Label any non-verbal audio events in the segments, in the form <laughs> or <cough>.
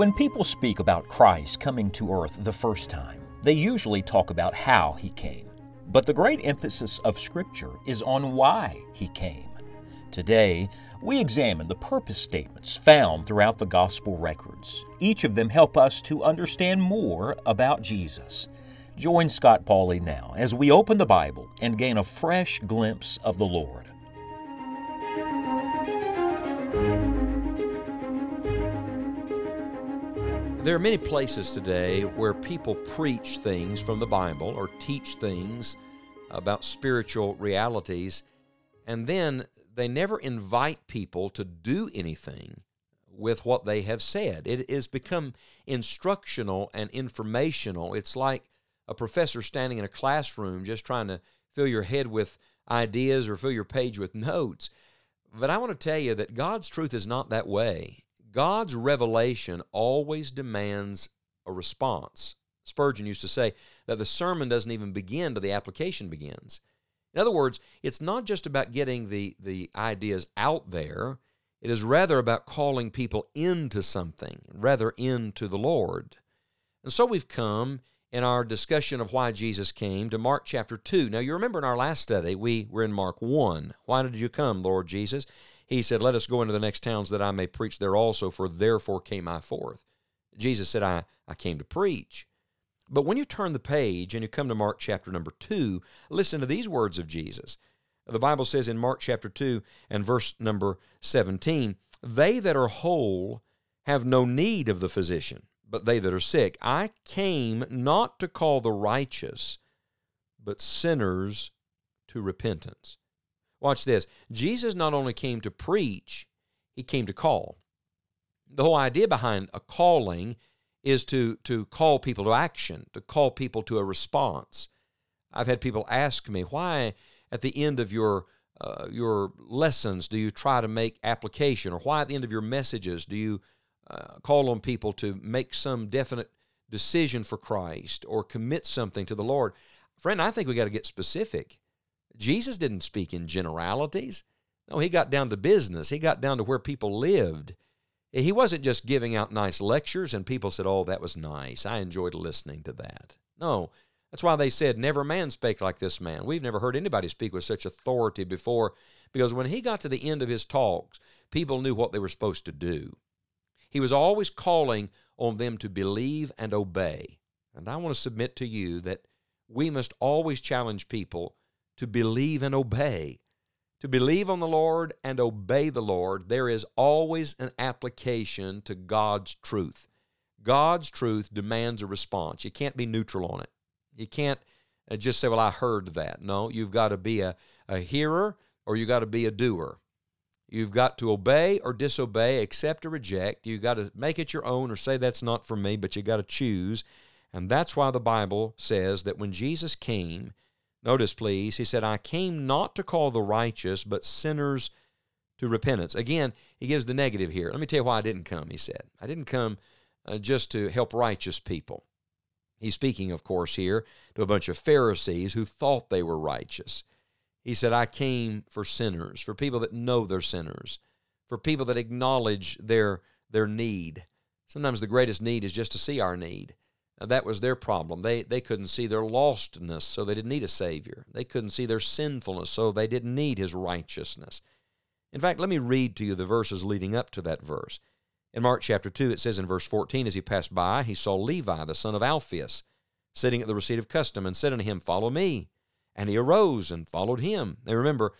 When people speak about Christ coming to earth the first time, they usually talk about how he came. But the great emphasis of Scripture is on why he came. Today, we examine the purpose statements found throughout the Gospel records. Each of them help us to understand more about Jesus. Join Scott Pauley now as we open the Bible and gain a fresh glimpse of the Lord. There are many places today where people preach things from the Bible or teach things about spiritual realities, and then they never invite people to do anything with what they have said. It has become instructional and informational. It's like a professor standing in a classroom just trying to fill your head with ideas or fill your page with <laughs> notes. But I want to tell you that God's truth is not that way. God's revelation always demands a response. Spurgeon used to say that the sermon doesn't even begin till the application begins. In other words, it's not just about getting the, the ideas out there, it is rather about calling people into something, rather into the Lord. And so we've come in our discussion of why Jesus came to Mark chapter 2. Now, you remember in our last study, we were in Mark 1. Why did you come, Lord Jesus? He said, Let us go into the next towns that I may preach there also, for therefore came I forth. Jesus said, I, I came to preach. But when you turn the page and you come to Mark chapter number 2, listen to these words of Jesus. The Bible says in Mark chapter 2 and verse number 17, They that are whole have no need of the physician, but they that are sick. I came not to call the righteous, but sinners to repentance. Watch this. Jesus not only came to preach, he came to call. The whole idea behind a calling is to, to call people to action, to call people to a response. I've had people ask me, why at the end of your uh, your lessons do you try to make application, or why at the end of your messages do you uh, call on people to make some definite decision for Christ or commit something to the Lord? Friend, I think we got to get specific. Jesus didn't speak in generalities. No, he got down to business. He got down to where people lived. He wasn't just giving out nice lectures and people said, Oh, that was nice. I enjoyed listening to that. No, that's why they said, Never man spake like this man. We've never heard anybody speak with such authority before because when he got to the end of his talks, people knew what they were supposed to do. He was always calling on them to believe and obey. And I want to submit to you that we must always challenge people to believe and obey. To believe on the Lord and obey the Lord, there is always an application to God's truth. God's truth demands a response. You can't be neutral on it. You can't uh, just say, Well, I heard that. No, you've got to be a, a hearer or you've got to be a doer. You've got to obey or disobey, accept or reject. You've got to make it your own or say that's not for me, but you've got to choose. And that's why the Bible says that when Jesus came, Notice, please, he said, I came not to call the righteous, but sinners to repentance. Again, he gives the negative here. Let me tell you why I didn't come, he said. I didn't come uh, just to help righteous people. He's speaking, of course, here to a bunch of Pharisees who thought they were righteous. He said, I came for sinners, for people that know they're sinners, for people that acknowledge their, their need. Sometimes the greatest need is just to see our need. That was their problem. They, they couldn't see their lostness, so they didn't need a Savior. They couldn't see their sinfulness, so they didn't need His righteousness. In fact, let me read to you the verses leading up to that verse. In Mark chapter 2, it says in verse 14, As he passed by, he saw Levi, the son of Alphaeus, sitting at the receipt of custom, and said unto him, Follow me. And he arose and followed him. Now remember,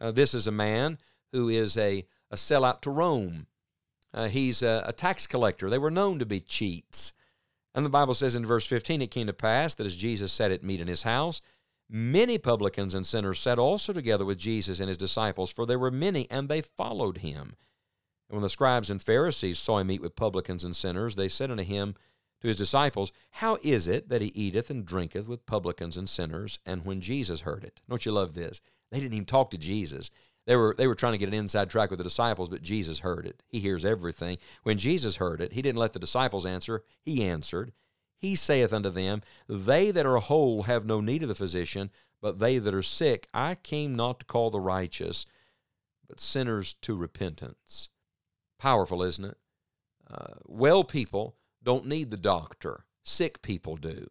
uh, this is a man who is a, a sellout to Rome. Uh, he's a, a tax collector. They were known to be cheats. And the Bible says in verse 15, It came to pass that as Jesus sat at meat in his house, many publicans and sinners sat also together with Jesus and his disciples, for there were many, and they followed him. And when the scribes and Pharisees saw him eat with publicans and sinners, they said unto him, to his disciples, How is it that he eateth and drinketh with publicans and sinners? And when Jesus heard it, don't you love this? They didn't even talk to Jesus. They were, they were trying to get an inside track with the disciples, but Jesus heard it. He hears everything. When Jesus heard it, he didn't let the disciples answer, he answered. He saith unto them, They that are whole have no need of the physician, but they that are sick. I came not to call the righteous, but sinners to repentance. Powerful, isn't it? Uh, well people don't need the doctor, sick people do. And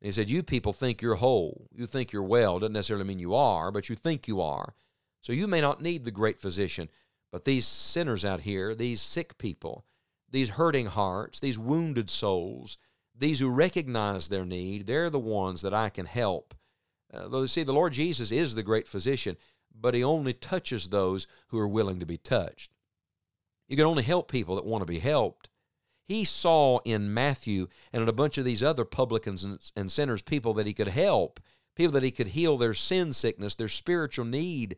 he said, You people think you're whole. You think you're well. Doesn't necessarily mean you are, but you think you are. So you may not need the great physician. But these sinners out here, these sick people, these hurting hearts, these wounded souls, these who recognize their need, they're the ones that I can help. Uh, see, the Lord Jesus is the great physician, but he only touches those who are willing to be touched. You can only help people that want to be helped. He saw in Matthew and in a bunch of these other publicans and, and sinners people that he could help, people that he could heal their sin sickness, their spiritual need,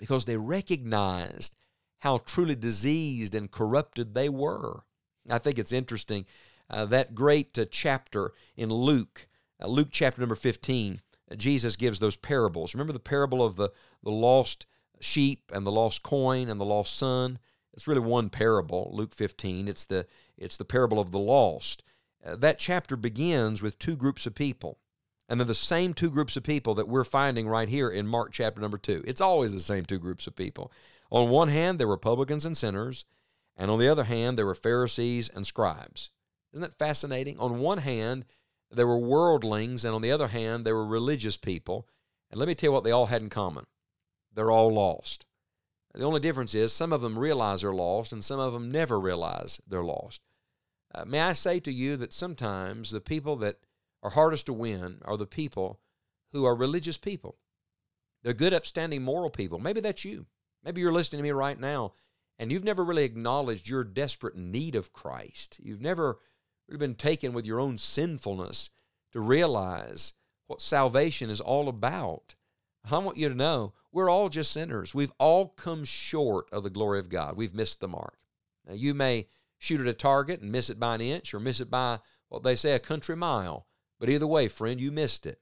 because they recognized how truly diseased and corrupted they were. I think it's interesting uh, that great uh, chapter in Luke, uh, Luke chapter number 15, uh, Jesus gives those parables. Remember the parable of the, the lost sheep and the lost coin and the lost son? It's really one parable, Luke 15. It's the, it's the parable of the lost. Uh, that chapter begins with two groups of people. And they're the same two groups of people that we're finding right here in Mark chapter number 2. It's always the same two groups of people. On one hand, there were publicans and sinners, and on the other hand, there were Pharisees and scribes. Isn't that fascinating? On one hand, there were worldlings, and on the other hand, there were religious people. And let me tell you what they all had in common they're all lost. The only difference is some of them realize they're lost, and some of them never realize they're lost. Uh, may I say to you that sometimes the people that are hardest to win are the people who are religious people. They're good, upstanding, moral people. Maybe that's you. Maybe you're listening to me right now and you've never really acknowledged your desperate need of Christ. You've never really been taken with your own sinfulness to realize what salvation is all about. I want you to know we're all just sinners. We've all come short of the glory of God. We've missed the mark. Now, you may shoot at a target and miss it by an inch or miss it by what they say a country mile. But either way, friend, you missed it.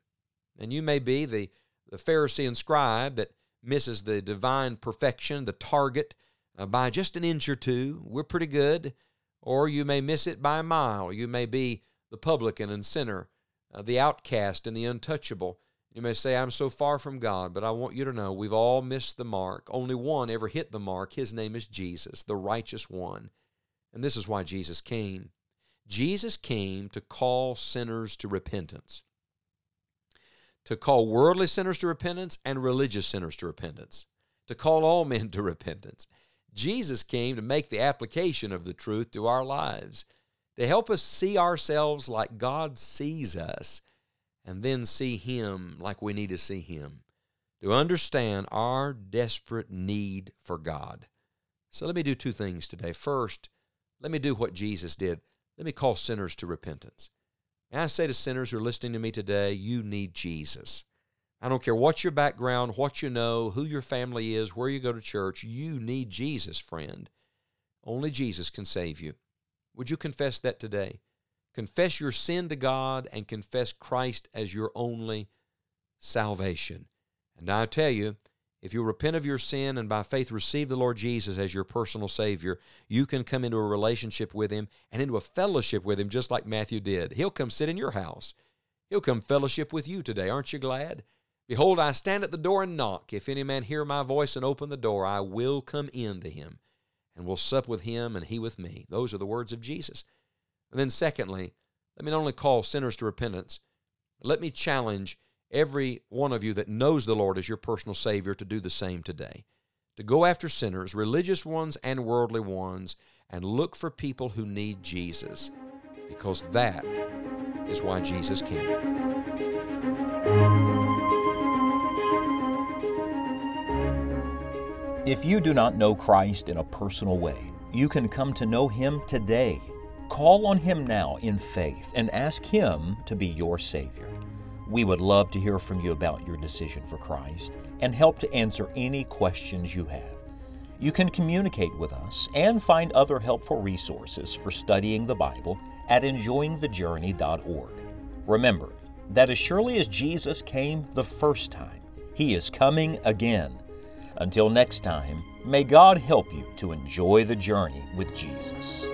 And you may be the, the Pharisee and scribe that misses the divine perfection, the target, uh, by just an inch or two. We're pretty good. Or you may miss it by a mile. You may be the publican and sinner, uh, the outcast and the untouchable. You may say, I'm so far from God, but I want you to know we've all missed the mark. Only one ever hit the mark. His name is Jesus, the righteous one. And this is why Jesus came. Jesus came to call sinners to repentance to call worldly sinners to repentance and religious sinners to repentance, to call all men to repentance. Jesus came to make the application of the truth to our lives, to help us see ourselves like God sees us, and then see Him like we need to see Him, to understand our desperate need for God. So let me do two things today. First, let me do what Jesus did. Let me call sinners to repentance. And I say to sinners who are listening to me today, you need Jesus. I don't care what your background, what you know, who your family is, where you go to church, you need Jesus, friend. Only Jesus can save you. Would you confess that today? Confess your sin to God and confess Christ as your only salvation. And I tell you, if you repent of your sin and by faith receive the Lord Jesus as your personal Savior, you can come into a relationship with Him and into a fellowship with Him just like Matthew did. He'll come sit in your house. He'll come fellowship with you today. Aren't you glad? Behold, I stand at the door and knock. If any man hear my voice and open the door, I will come in to him and will sup with him and he with me. Those are the words of Jesus. And then, secondly, let me not only call sinners to repentance, let me challenge every one of you that knows the Lord as your personal Savior to do the same today. To go after sinners, religious ones and worldly ones, and look for people who need Jesus, because that is why Jesus came. If you do not know Christ in a personal way, you can come to know Him today. Call on Him now in faith and ask Him to be your Savior. We would love to hear from you about your decision for Christ and help to answer any questions you have. You can communicate with us and find other helpful resources for studying the Bible at enjoyingthejourney.org. Remember that as surely as Jesus came the first time, He is coming again. Until next time, may God help you to enjoy the journey with Jesus.